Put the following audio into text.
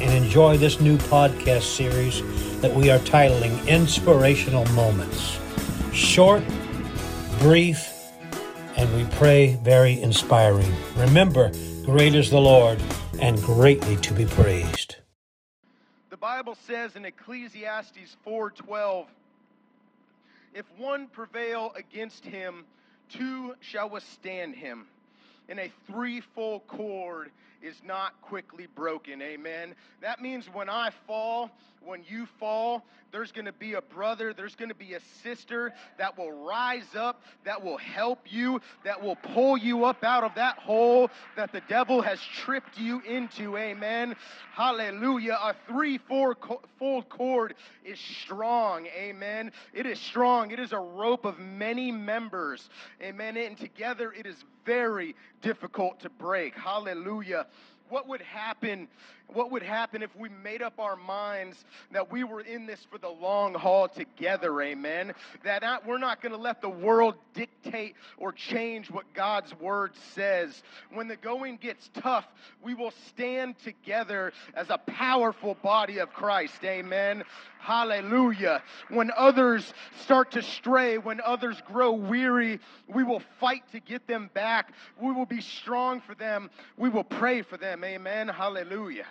and enjoy this new podcast series that we are titling Inspirational Moments. Short, brief, and we pray very inspiring. Remember, great is the Lord and greatly to be praised. The Bible says in Ecclesiastes 4:12, if one prevail against him, two shall withstand him. And a threefold cord is not quickly broken. Amen. That means when I fall, when you fall, there's going to be a brother, there's going to be a sister that will rise up, that will help you, that will pull you up out of that hole that the devil has tripped you into. Amen. Hallelujah. A three, four fold cord is strong. Amen. It is strong. It is a rope of many members. Amen. And together it is very difficult to break. Hallelujah what would happen what would happen if we made up our minds that we were in this for the long haul together amen? That we're not going to let the world dictate or change what god's word says. When the going gets tough we will stand together as a powerful body of christ amen? Hallelujah. When others start to stray when others grow weary we will fight to get them back. We will be strong for them. We will pray for them Amen. Hallelujah.